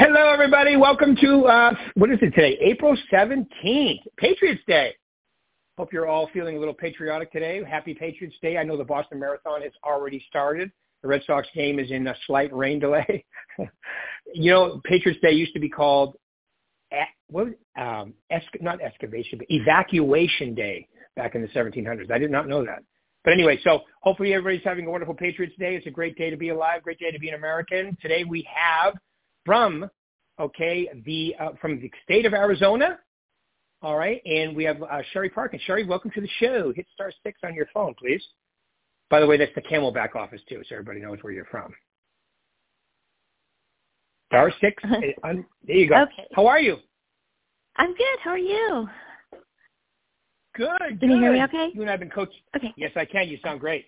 Hello, everybody. Welcome to, uh, what is it today? April 17th, Patriots Day. Hope you're all feeling a little patriotic today. Happy Patriots Day. I know the Boston Marathon has already started. The Red Sox game is in a slight rain delay. you know, Patriots Day used to be called, what, um, esc- not excavation, but evacuation day back in the 1700s. I did not know that. But anyway, so hopefully everybody's having a wonderful Patriots Day. It's a great day to be alive, great day to be an American. Today we have from okay the uh, from the state of Arizona. All right, and we have uh, Sherri Parkin. Sherri, welcome to the show. Hit star six on your phone, please. By the way, that's the Camelback office too, so everybody knows where you're from. Star six. Uh-huh. there you go. Okay. How are you? I'm good. How are you? Good. Can good. you hear me okay? You and I have been coaching. Okay. Yes, I can. You sound great.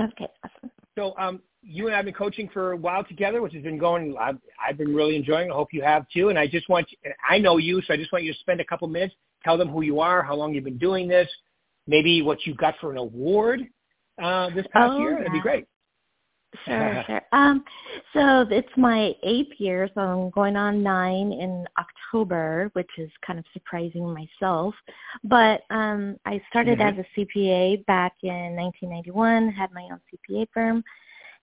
Okay, awesome. So um, you and I have been coaching for a while together, which has been going. I've, I've been really enjoying. it. I hope you have too. And I just want, I know you, so I just want you to spend a couple minutes, tell them who you are, how long you've been doing this, maybe what you got for an award uh, this past oh, year. Yeah. That'd be great. Sure, sure. Um, so it's my eighth year, so I'm going on nine in October, which is kind of surprising myself. But um, I started mm-hmm. as a CPA back in 1991, had my own CPA firm,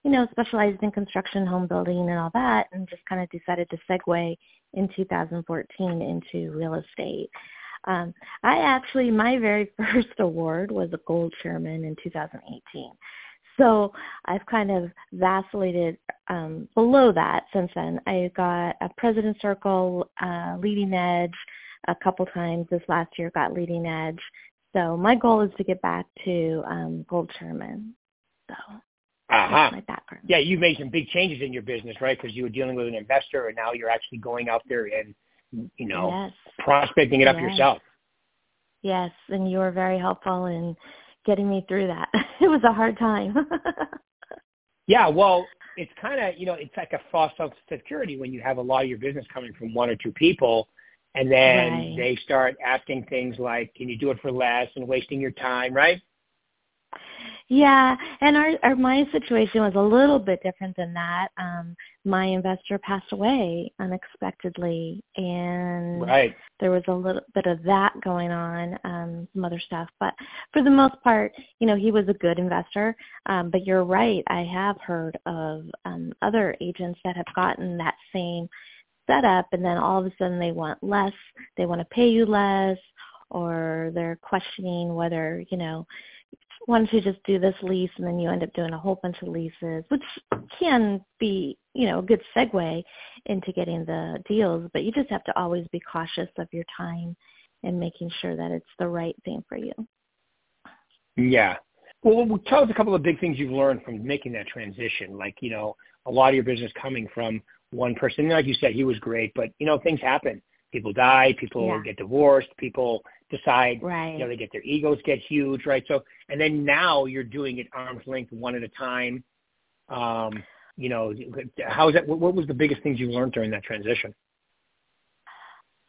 you know, specialized in construction, home building, and all that, and just kind of decided to segue in 2014 into real estate. Um, I actually, my very first award was a gold chairman in 2018. So I've kind of vacillated um, below that since then. I got a President Circle, uh, Leading Edge, a couple times. This last year got Leading Edge. So my goal is to get back to um, Gold Chairman. So uh-huh. my background. Yeah, you've made some big changes in your business, right? Because you were dealing with an investor, and now you're actually going out there and, you know, yes. prospecting it up yes. yourself. Yes, and you were very helpful in getting me through that. it was a hard time. yeah, well, it's kind of, you know, it's like a false sense of security when you have a lot of your business coming from one or two people and then right. they start asking things like, can you do it for less and wasting your time, right? Yeah, and our, our my situation was a little bit different than that. Um, my investor passed away unexpectedly, and right. there was a little bit of that going on, um, some other stuff. But for the most part, you know, he was a good investor. Um, but you're right, I have heard of um, other agents that have gotten that same setup, and then all of a sudden they want less, they want to pay you less, or they're questioning whether you know why don't you just do this lease and then you end up doing a whole bunch of leases, which can be, you know, a good segue into getting the deals, but you just have to always be cautious of your time and making sure that it's the right thing for you. Yeah. Well, tell us a couple of big things you've learned from making that transition. Like, you know, a lot of your business coming from one person. Like you said, he was great, but, you know, things happen. People die, people yeah. get divorced, people decide, right. you know, they get their egos get huge, right? So, and then now you're doing it arm's length, one at a time. Um, you know, how is that? What was the biggest things you learned during that transition?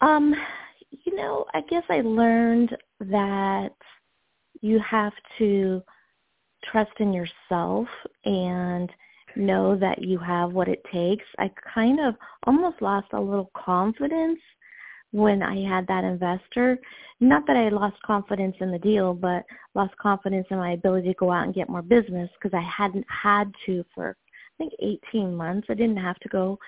Um, you know, I guess I learned that you have to trust in yourself and know that you have what it takes. I kind of almost lost a little confidence when I had that investor. Not that I lost confidence in the deal, but lost confidence in my ability to go out and get more business because I hadn't had to for I think 18 months. I didn't have to go.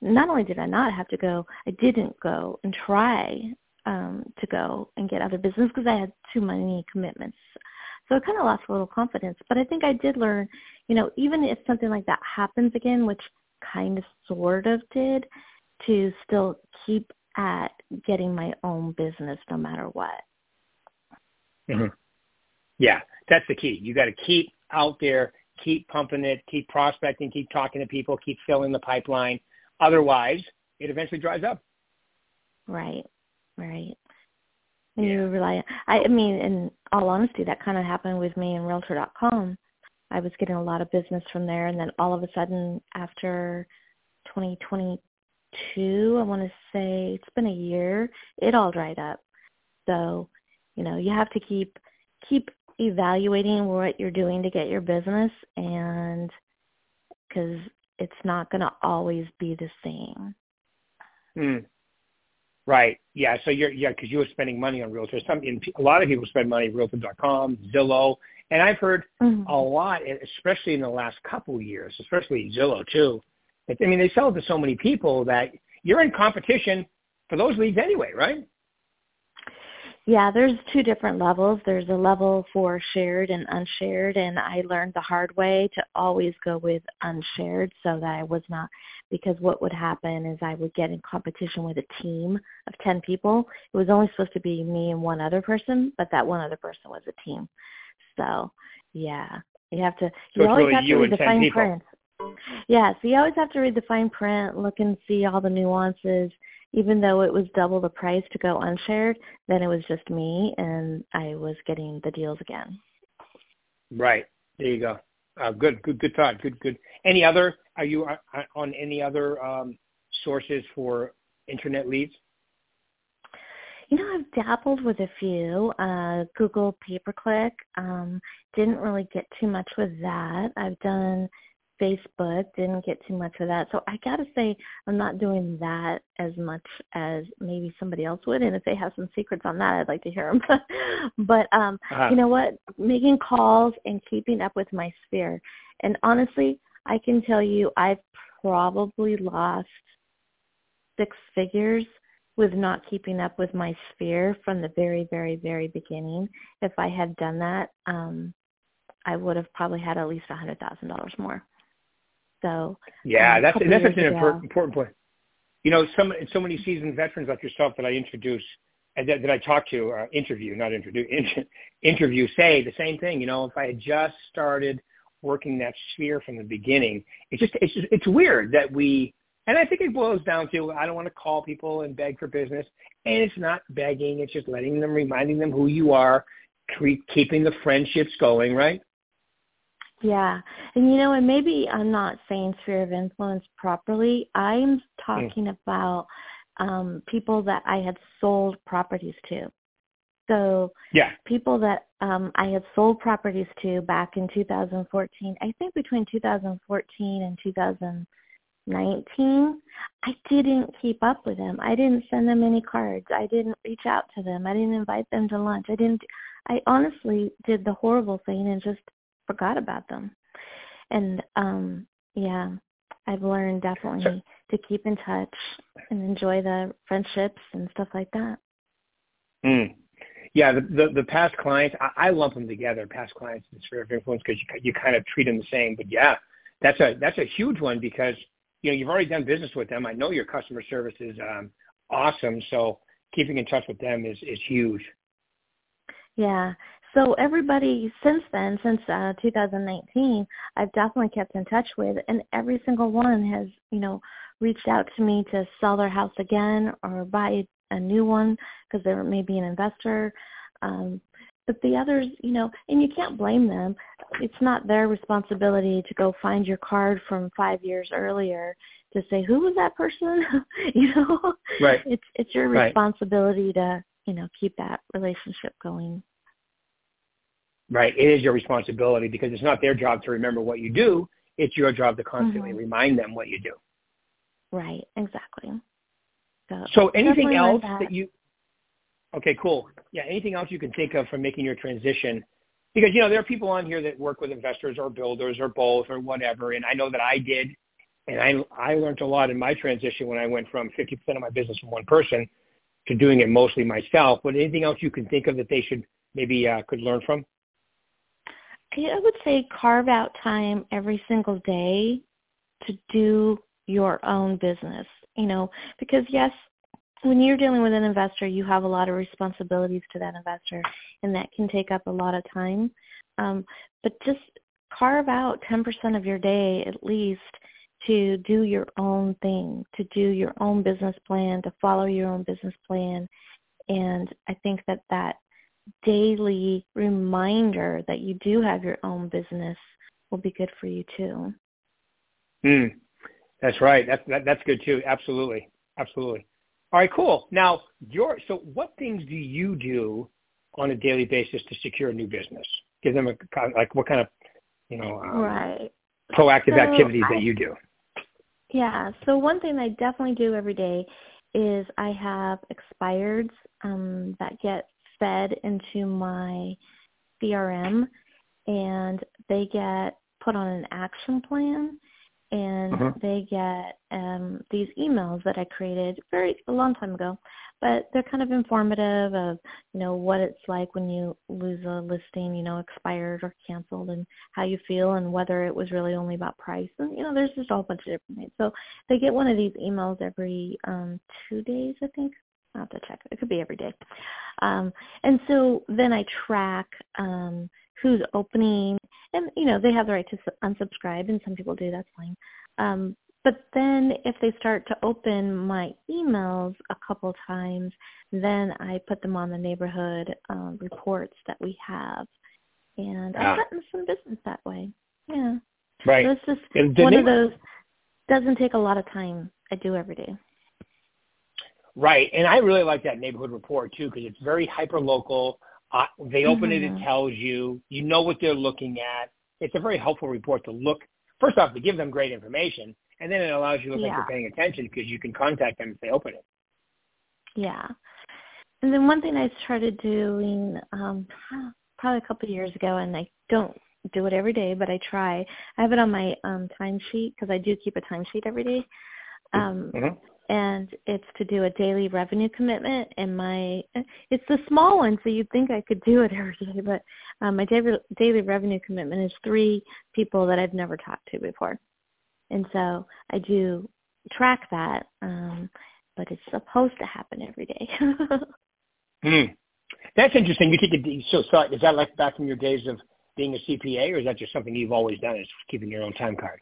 Not only did I not have to go, I didn't go and try um, to go and get other business because I had too many commitments. So I kind of lost a little confidence. But I think I did learn, you know, even if something like that happens again, which kind of sort of did, to still keep at getting my own business no matter what. Mm-hmm. Yeah, that's the key. You got to keep out there, keep pumping it, keep prospecting, keep talking to people, keep filling the pipeline. Otherwise, it eventually dries up. Right, right. And yeah. you rely. I, I mean, in all honesty, that kind of happened with me in Realtor.com. I was getting a lot of business from there, and then all of a sudden, after 2020 two, I want to say it's been a year, it all dried up. So, you know, you have to keep keep evaluating what you're doing to get your business and cuz it's not going to always be the same. Mm. Right. Yeah. So you're yeah because you were spending money on realtors. Some in, a lot of people spend money Realtor.com, Zillow, and I've heard mm-hmm. a lot, especially in the last couple of years, especially Zillow too. I mean, they sell it to so many people that you're in competition for those leads anyway, right? Yeah, there's two different levels. There's a level for shared and unshared, and I learned the hard way to always go with unshared so that I was not, because what would happen is I would get in competition with a team of 10 people. It was only supposed to be me and one other person, but that one other person was a team. So, yeah, you have to, so you always really have to read the fine print. Yeah, so you always have to read the fine print, look and see all the nuances even though it was double the price to go unshared, then it was just me and I was getting the deals again. Right. There you go. Uh, good, good, good thought. Good, good. Any other? Are you uh, uh, on any other um, sources for internet leads? You know, I've dabbled with a few. Uh, Google pay per click. Um, didn't really get too much with that. I've done Facebook. Didn't get too much of that. So I got to say I'm not doing that as much as maybe somebody else would. And if they have some secrets on that, I'd like to hear them. but um, uh-huh. you know what? Making calls and keeping up with my sphere. And honestly, I can tell you I've probably lost six figures with not keeping up with my sphere from the very, very, very beginning. If I had done that, um, I would have probably had at least a hundred thousand dollars more. So yeah, um, that's that's such an ago. important point. You know, some so many seasoned veterans like yourself that I introduce that, that I talk to, uh, interview, not introduce, inter, interview, say the same thing. You know, if I had just started working that sphere from the beginning, it's just it's just, it's weird that we. And I think it boils down to I don't want to call people and beg for business, and it's not begging; it's just letting them, reminding them who you are, keeping the friendships going, right? Yeah. And you know, and maybe I'm not saying sphere of influence properly. I'm Hmm. talking mm. about um people that I had sold properties to. So yeah. people that um I had sold properties to back in 2014, I think between 2014 and 2019, I didn't keep up with them. I didn't send them any cards. I didn't reach out to them. I didn't invite them to lunch. I didn't I honestly did the horrible thing and just forgot about them. And um yeah, I've learned definitely to keep in touch and enjoy the friendships and stuff like that. Mm. Yeah, the, the the past clients, I, I lump them together, past clients and sphere of influence, because you you kind of treat them the same. But yeah, that's a that's a huge one because you know you've already done business with them. I know your customer service is um, awesome, so keeping in touch with them is is huge. Yeah, so everybody since then, since uh, 2019, I've definitely kept in touch with, and every single one has, you know, reached out to me to sell their house again or buy a new one because they're maybe an investor. Um, but the others, you know, and you can't blame them. It's not their responsibility to go find your card from five years earlier to say who was that person. you know, right? It's it's your responsibility right. to you know keep that relationship going right? It is your responsibility because it's not their job to remember what you do. It's your job to constantly mm-hmm. remind them what you do. Right, exactly. So, so anything else that. that you, okay, cool. Yeah, anything else you can think of from making your transition? Because, you know, there are people on here that work with investors or builders or both or whatever. And I know that I did. And I, I learned a lot in my transition when I went from 50% of my business from one person to doing it mostly myself. But anything else you can think of that they should maybe uh, could learn from? I would say carve out time every single day to do your own business, you know, because yes, when you're dealing with an investor, you have a lot of responsibilities to that investor, and that can take up a lot of time. Um, but just carve out 10% of your day at least to do your own thing, to do your own business plan, to follow your own business plan. And I think that that daily reminder that you do have your own business will be good for you too. Mm, that's right. That's that, that's good too. Absolutely, absolutely. All right, cool. Now, your so what things do you do on a daily basis to secure a new business? Give them a like what kind of you know um, right proactive so activities I, that you do. Yeah. So one thing I definitely do every day is I have expireds um, that get fed into my CRM, and they get put on an action plan and uh-huh. they get um, these emails that I created very a long time ago, but they're kind of informative of you know what it's like when you lose a listing, you know, expired or canceled, and how you feel, and whether it was really only about price, and you know, there's just a whole bunch of different things. So they get one of these emails every um, two days, I think. I have to check. It could be every day. Um, and so then I track um, who's opening and you know they have the right to unsubscribe and some people do that's fine. Um, but then if they start to open my emails a couple times then i put them on the neighborhood um, reports that we have. And i've gotten some business that way. Yeah. Right. So it's just one of those doesn't take a lot of time. I do every day right and i really like that neighborhood report too because it's very hyper local uh, they open mm-hmm. it, it mm-hmm. tells you, you know what they're looking at. It's a very helpful report to look, first off, to give them great information, and then it allows you to look yeah. like you're paying attention because you can contact them if they open it. Yeah. And then one thing I started doing um, probably a couple of years ago, and I don't do it every day, but I try. I have it on my um, timesheet because I do keep a timesheet every day. Um, mm-hmm and it's to do a daily revenue commitment and my it's the small one so you'd think i could do it every day but um, my daily daily revenue commitment is three people that i've never talked to before. And so i do track that um, but it's supposed to happen every day. Hmm. that's interesting. You take a so, so is that like back from your days of being a cpa or is that just something you've always done is keeping your own time card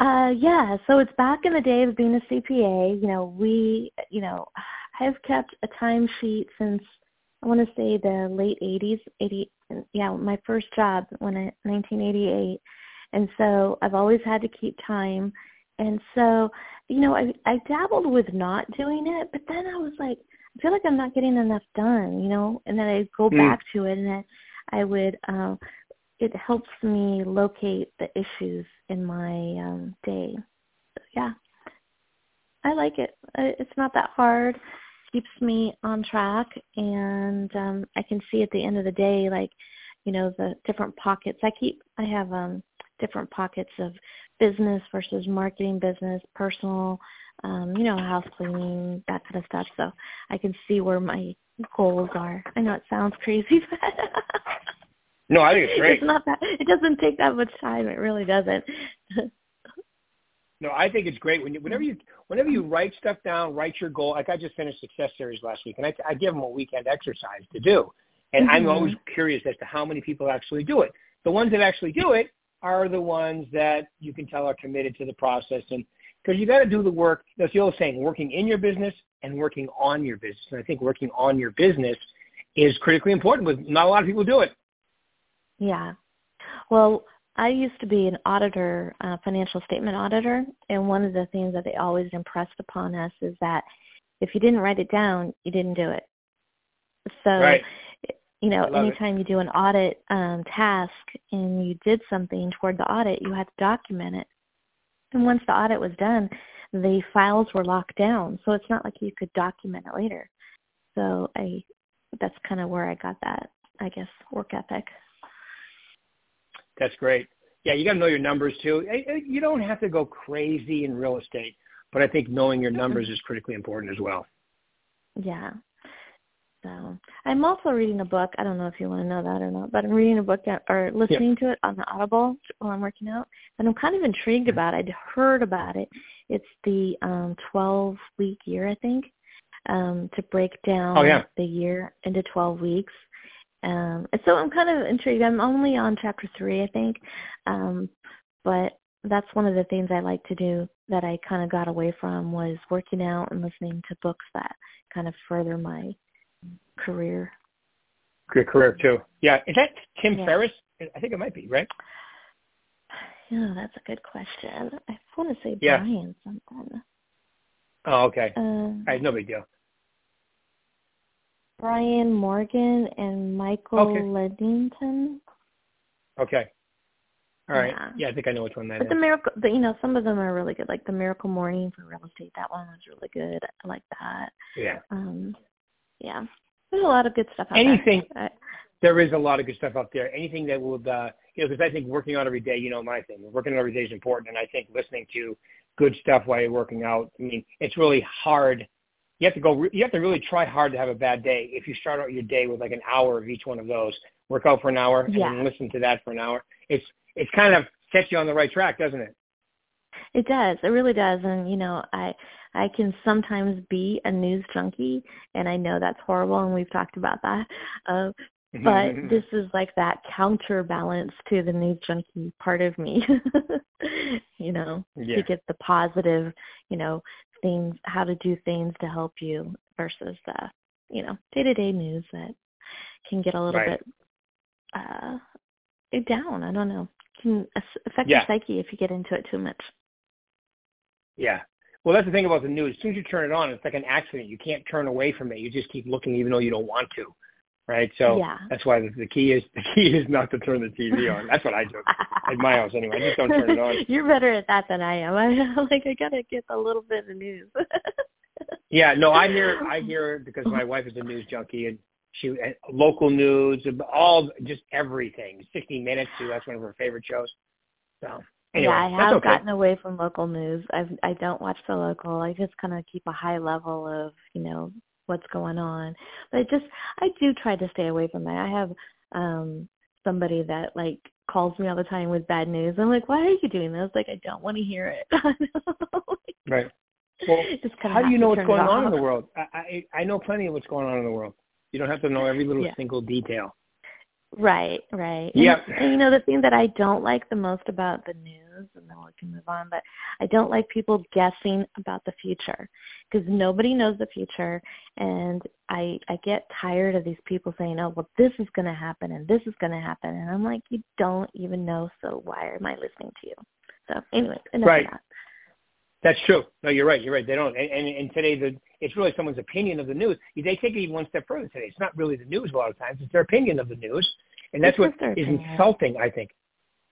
uh, yeah, so it's back in the day of being a CPA. You know, we, you know, I've kept a timesheet since I want to say the late 80s, 80, yeah, my first job when I, 1988. And so I've always had to keep time. And so, you know, I, I dabbled with not doing it, but then I was like, I feel like I'm not getting enough done, you know, and then I go mm. back to it and I, I would, um, it helps me locate the issues in my um, day. So, yeah, I like it. It's not that hard. Keeps me on track, and um, I can see at the end of the day, like you know, the different pockets. I keep. I have um, different pockets of business versus marketing, business, personal. Um, you know, house cleaning, that kind of stuff. So I can see where my goals are. I know it sounds crazy, but No, I think it's great. It's not that. It doesn't take that much time. It really doesn't. no, I think it's great when you, whenever you whenever you write stuff down, write your goal. Like I just finished Success Series last week, and I, I give them a weekend exercise to do. And mm-hmm. I'm always curious as to how many people actually do it. The ones that actually do it are the ones that you can tell are committed to the process and because you got to do the work. That's the old saying: working in your business and working on your business. And I think working on your business is critically important. But not a lot of people do it. Yeah. Well, I used to be an auditor, uh, financial statement auditor, and one of the things that they always impressed upon us is that if you didn't write it down, you didn't do it. So, right. you know, anytime it. you do an audit um, task and you did something toward the audit, you had to document it. And once the audit was done, the files were locked down, so it's not like you could document it later. So I, that's kind of where I got that, I guess, work ethic. That's great. Yeah, you got to know your numbers too. You don't have to go crazy in real estate, but I think knowing your numbers is critically important as well. Yeah. So I'm also reading a book. I don't know if you want to know that or not, but I'm reading a book or listening yeah. to it on the Audible while I'm working out, and I'm kind of intrigued mm-hmm. about it. I'd heard about it. It's the um 12 week year, I think, um, to break down oh, yeah. the year into 12 weeks. Um, so I'm kind of intrigued. I'm only on chapter three, I think, um, but that's one of the things I like to do that I kind of got away from was working out and listening to books that kind of further my career. Career too. Yeah, is that Tim yeah. Ferriss? I think it might be right. Yeah, that's a good question. I want to say yeah. Brian something. Oh, okay. Um, All right, no big deal. Brian Morgan and Michael okay. Lennington. Okay. All right. Yeah. yeah, I think I know which one that but is. the miracle, the, you know, some of them are really good. Like the Miracle Morning for real estate. That one was really good. I like that. Yeah. Um, yeah. There's a lot of good stuff out there. Anything. there. There is a lot of good stuff out there. Anything that would, uh, you know, because I think working out every day, you know, my thing, working out every day is important, and I think listening to good stuff while you're working out. I mean, it's really hard. You have to go. You have to really try hard to have a bad day. If you start out your day with like an hour of each one of those, work out for an hour yeah. and listen to that for an hour. It's it's kind of sets you on the right track, doesn't it? It does. It really does. And you know, I I can sometimes be a news junkie, and I know that's horrible, and we've talked about that. Uh, but mm-hmm, mm-hmm. this is like that counterbalance to the news junkie part of me. you know, yeah. to get the positive, you know, things, how to do things to help you versus the, you know, day to day news that can get a little right. bit uh down. I don't know. Can affect yeah. your psyche if you get into it too much. Yeah. Well, that's the thing about the news. As soon as you turn it on, it's like an accident. You can't turn away from it. You just keep looking, even though you don't want to, right? So yeah. that's why the, the key is the key is not to turn the TV on. That's what I do at my house anyway. I just don't turn it on. You're better at that than I am. I'm like I gotta get a little bit of news. yeah. No, I hear I hear because my wife is a news junkie and she and local news, uh, all just everything. 60 Minutes too. That's one of her favorite shows. So anyway, yeah, I have okay. gotten away from local news. I I don't watch the local. I just kind of keep a high level of you know what's going on. But I just I do try to stay away from that. I have um somebody that like calls me all the time with bad news. I'm like, why are you doing this? Like, I don't want to hear it. right. Well, just how do you know what's going on in the world? I, I I know plenty of what's going on in the world. You don't have to know every little yeah. single detail. Right, right. Yeah. You know the thing that I don't like the most about the news, and then we can move on, but I don't like people guessing about the future because nobody knows the future, and I I get tired of these people saying, "Oh, well, this is going to happen and this is going to happen," and I'm like, "You don't even know, so why am I listening to you?" So, anyway, enough right. of that. That's true. No, you're right. You're right. They don't. And, and, and today, the it's really someone's opinion of the news. They take it even one step further today. It's not really the news a lot of times. It's their opinion of the news, and that's it's what is insulting. I think.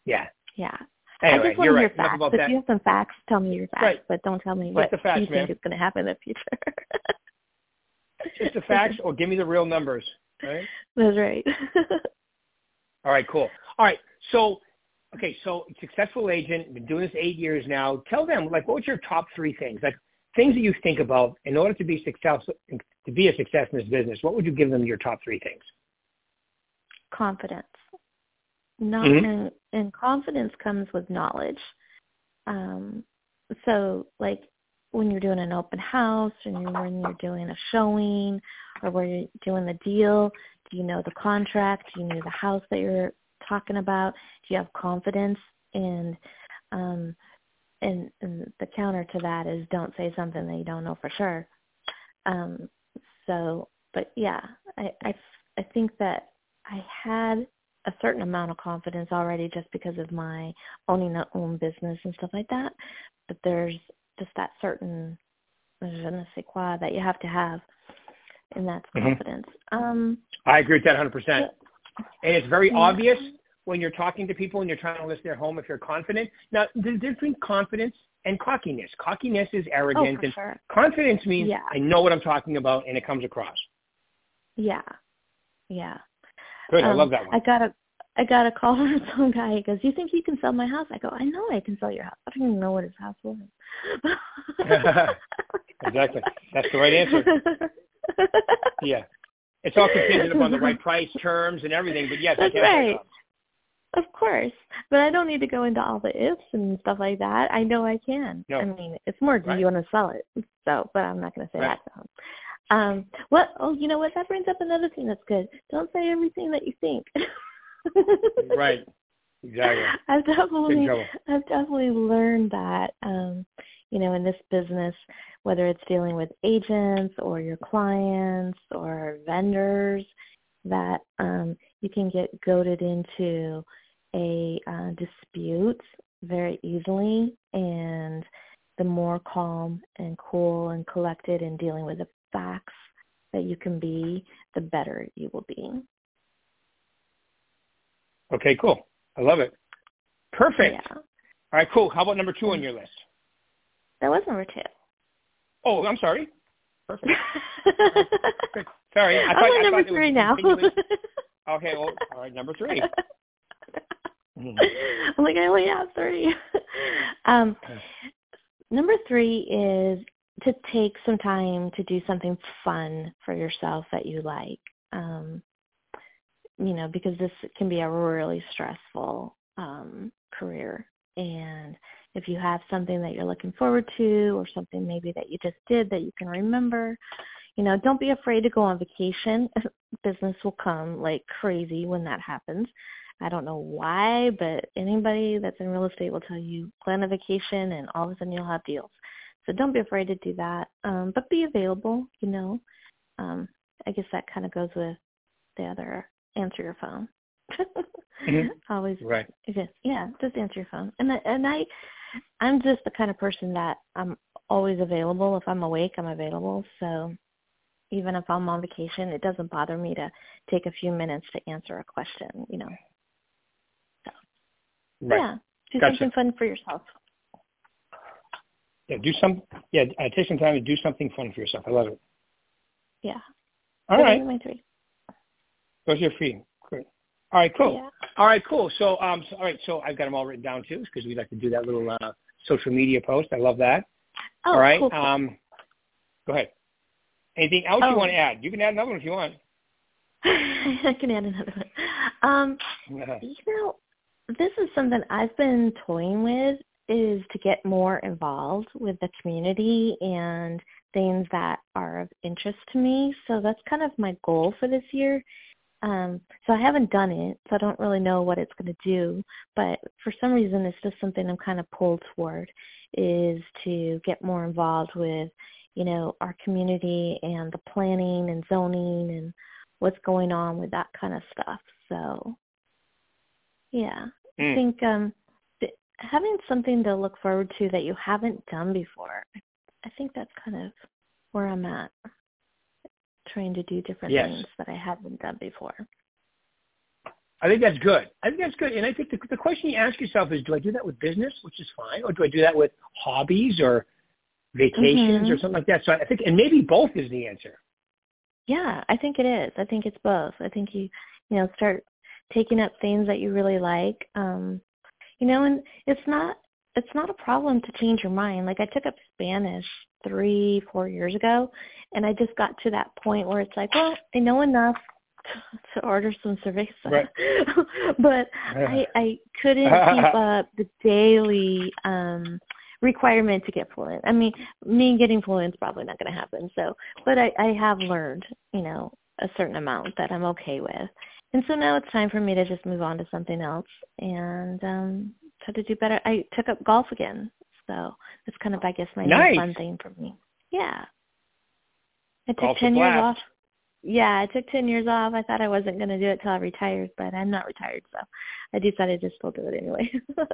Yeah. Yeah. Anyway, I just want to right. facts. About if that. you have some facts, tell me your facts, right. but don't tell me what facts, you man. think is going to happen in the future. Just the facts, or give me the real numbers. Right. That's right. All right. Cool. All right. So okay, so successful agent, been doing this eight years now. Tell them, like, what was your top three things? Like things that you think about in order to be successful, to be a success in this business. What would you give them your top three things? Confidence. Not Mhm. and, and confidence comes with knowledge. Um, so like when you're doing an open house and you're, when you're doing a showing or when you're doing the deal, do you know the contract? Do you know the house that you're talking about? Do you have confidence? And um, and, and the counter to that is don't say something that you don't know for sure. Um, so, but yeah, I, I I think that I had a certain amount of confidence already just because of my owning a own business and stuff like that. But there's just that certain je ne sais quoi that you have to have, and that's Mhm. confidence. Um, I agree with that 100%. And it's very Yeah. obvious when you're talking to people and you're trying to list their home if you're confident. Now, there's difference between confidence and cockiness. Cockiness is oh, arrogant, for and sure. confidence means Yeah. I know what I'm talking about and it comes across. Yeah, yeah. Good, I Um, love that one. I got a I got a call from some guy. He goes, "You think you can sell my house?" I go, "I know I can sell your house. I don't even know what his house was." Exactly. That's the right answer. Yeah. It's all contingent upon the right price, terms, and everything. But yes, I That's can right. Of course, but I don't need to go into all the ifs and stuff like that. I know I can. No. I mean, it's more do Right. you want to sell it? So, but I'm not going to say Right. that to him. Um, what? Oh, you know what? That brings up another thing that's good. Don't say everything that you think. Right. Exactly. I've definitely. I've definitely learned that. Um, you know, in this business, whether it's dealing with agents or your clients or vendors, that um, you can get goaded into a uh, dispute very easily. And the more calm and cool and collected in dealing with the facts that you can be, the better you will be. Okay, cool. I love it. Perfect. Yeah. All right, cool. How about number two on your list? That was number two. Oh, I'm sorry. Perfect. Sorry, I thought, I'm on I number three now. Okay, well, all right, number three. I'm like, I only have three. um, number three is to take some time to do something fun for yourself that you like. Um, you know, because this can be a really stressful um, career. And if you have something that you're looking forward to or something maybe that you just did that you can remember, you know, don't be afraid to go on vacation. Business will come like crazy when that happens. I don't know why, but anybody that's in real estate will tell you plan a vacation and all of a sudden you'll have deals. So don't be afraid to do that. Um, but be available, you know. Um, I guess that kind of goes with the other answer your phone. Mhm. Always Right. just yeah, just answer your phone. And I, and I I'm just the kind of person that I'm always available. If I'm awake, I'm available. So even if I'm on vacation, it doesn't bother me to take a few minutes to answer a question, you know. Right. Yeah. Do Gotcha. something fun for yourself. Yeah, do some. Yeah, take some time to do something fun for yourself. I love it. Yeah. All right, my three. those are free. Great. All right, cool. Yeah. All right, cool. So, um, so, all right, so I've got them all written down too, because we like to do that little uh, social media post. I love that. Oh, all right. cool. Um, go ahead. Anything else you Oh. want to add? You can add another one if you want. I can add another one. Um, you know, this is something I've been toying with is to get more involved with the community and things that are of interest to me. So that's kind of my goal for this year. Um, so I haven't done it, so I don't really know what it's going to do. But for some reason, it's just something I'm kind of pulled toward is to get more involved with, you know, our community and the planning and zoning and what's going on with that kind of stuff. So, yeah, I Mm. think um, having something to look forward to that you haven't done before, I- think that's kind of where I'm at, trying to do different Yes. things that I haven't done before. I think that's good. I think that's good. And I think the, the question you ask yourself is, do I do that with business, which is fine, or do I do that with hobbies or vacations Mhm. or something like that? So I think, and maybe both is the answer. Yeah, I think it is. I think it's both. I think you, you know, start taking up things that you really like. Um, you know, and it's not it's not a problem to change your mind. Like I took up Spanish three, four years ago, and I just got to that point where it's like, well, I know enough to order some cerveza, Right. but I I couldn't keep up the daily um requirement to get fluent. I mean, me getting fluent is probably not going to happen. So, but I, I have learned, you know, a certain amount that I'm okay with. And so now it's time for me to just move on to something else and um try to do better. I took up golf again. So that's kind of, I guess, my Nice. new fun thing for me. Yeah. I took Golf's 10 years off. Yeah, I took 10 years off. I thought I wasn't going to do it till I retired, but I'm not retired. So I decided to still do it anyway.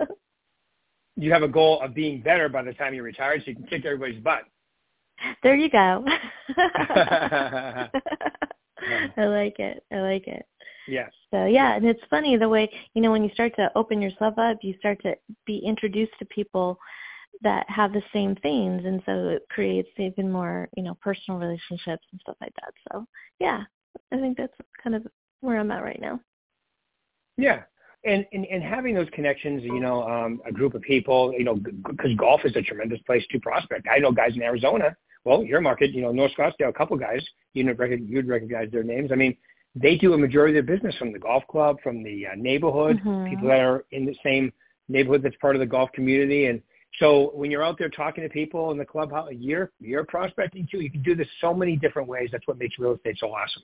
You have a goal of being better by the time you retire so you can kick everybody's butt. There you go. I like it. I like it. yes. So yeah, and it's funny the way you know when you start to open yourself up, you start to be introduced to people that have the same things, and so it creates even more you know personal relationships and stuff like that. So yeah, I think that's kind of where I'm at right now. Yeah. And, and and having those connections, you know, um, a group of people, you know, because golf is a tremendous place to prospect. I know guys in Arizona. Well, your market, you know, North Scottsdale, a couple guys, you know, rec- you'd recognize their names. I mean, they do a majority of their business from the golf club, from the uh, neighborhood, Mhm. people that are in the same neighborhood that's part of the golf community. And so when you're out there talking to people in the clubhouse, you're you're prospecting too. You can do this so many different ways. That's what makes real estate so awesome.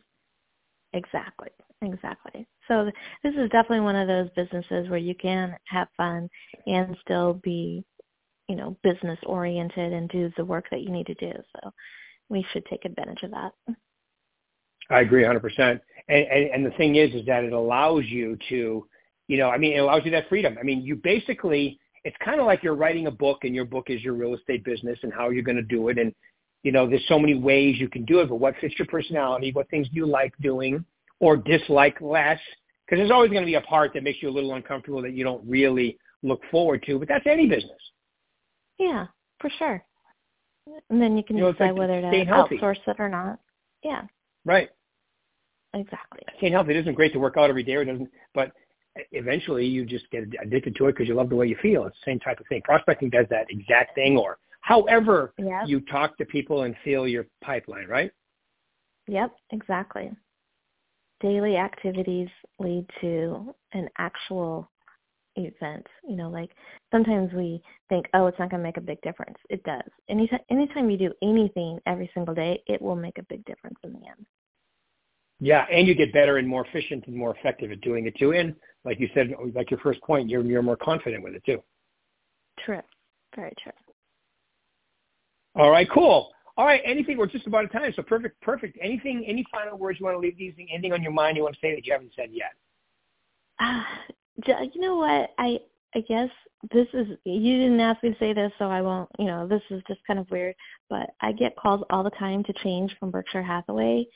Exactly. Exactly. So this is definitely one of those businesses where you can have fun and still be, you know, business oriented and do the work that you need to do. So we should take advantage of that. I agree 100%. And, and, and the thing is, is that it allows you to, you know, I mean, it allows you that freedom. I mean, you basically, it's kind of like you're writing a book and your book is your real estate business and how you're going to do it. And, you know, there's so many ways you can do it, but what fits your personality, what things do you like doing or dislike less? Because there's always going to be a part that makes you a little uncomfortable that you don't really look forward to. But that's any business. Yeah, for sure. And then you can you know, decide like whether to outsource it or not. Yeah. Right. Exactly. Staying healthy. It isn't great to work out every day, or doesn't, but eventually you just get addicted to it because you love the way you feel. It's the same type of thing. Prospecting does that exact thing, or however yep. you talk to people and feel your pipeline, right? Yep, exactly. Daily activities lead to an actual event. You know, like sometimes we think, oh, it's not going to make a big difference. It does. Anytime, anytime you do anything every single day, it will make a big difference in the end. Yeah, and you get better and more efficient and more effective at doing it too. And like you said, like your first point, you're you're more confident with it too. True. Very true. All right, cool. All right, anything? We're just about a time, so perfect, perfect. Anything? Any final words you want to leave? These anything on your mind you want to say that you haven't said yet? Uh, you know what? I I guess this is you didn't ask me to say this, so I won't. You know, this is just kind of weird, but I get calls all the time to change from Berkshire Hathaway,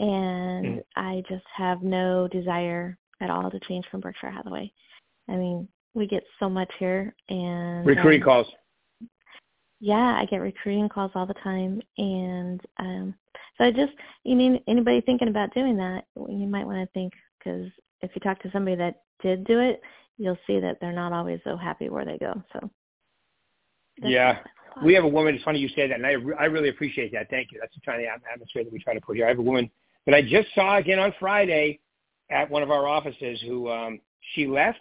and mm-hmm. I just have no desire at all to change from Berkshire Hathaway. I mean, we get so much here, and recruiting um, calls. Yeah, I get recruiting calls all the time, and um so I just, you mean anybody thinking about doing that, you might want to think because if you talk to somebody that did do it, you'll see that they're not always so happy where they go. So. Yeah, we have a woman. It's funny you say that, and I re- I really appreciate that. Thank you. That's the kind of atmosphere that we try to put here. I have a woman that I just saw again on Friday at one of our offices who um she left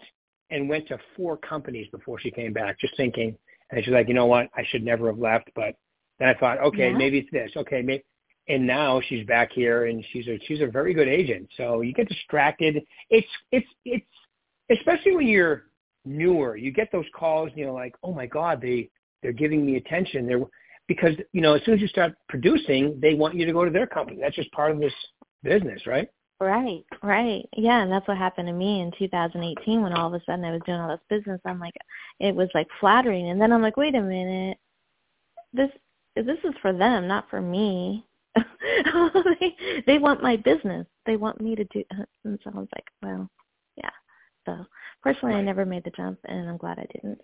and went to four companies before she came back, just thinking. And she's like, you know what? I should never have left. But then I thought, okay, yeah. maybe it's this. Okay, maybe. And now she's back here, and she's a she's a very good agent. So you get distracted. It's it's it's especially when you're newer. You get those calls, and you're like, oh my God, they they're giving me attention. They're because you know as soon as you start producing, they want you to go to their company. That's just part of this business, right? Right, right. Yeah, and that's what happened to me in 2018 when all of a sudden I was doing all this business. I'm like, it was like flattering, and then I'm like, wait a minute, this this is for them, not for me. they, they want my business. They want me to do. And so I was like, well. So personally, I never made the jump, and I'm glad I didn't.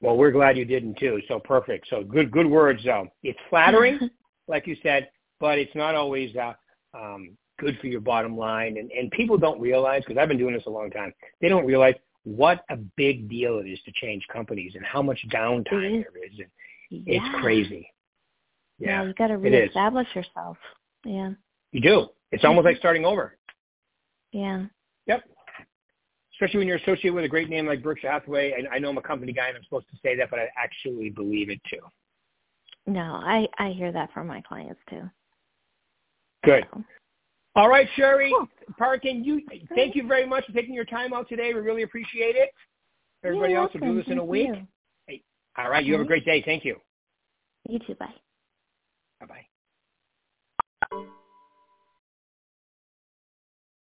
Well, we're glad you didn't too. So perfect. So good, good words. Though it's flattering, like you said, but it's not always uh, um, good for your bottom line. And, and people don't realize, because I've been doing this a long time, they don't realize what a big deal it is to change companies and how much downtime there is. And yeah. It's crazy. Yeah, yeah you got to reestablish yourself. Yeah. You do. It's almost like starting over. Yeah. Yep. Especially when you're associated with a great name like Berkshire Hathaway. I, I know I'm a company guy and I'm supposed to say that, but I actually believe it too. No, I I hear that from my clients too. Good. So. All right, Sherri cool. Parkin, you thank you very much for taking your time out today. We really appreciate it. Everybody You're else welcome. will do this in a week. Hey, all right, you have a mm-hmm. great day. Thank you. You too. Bye. Bye bye.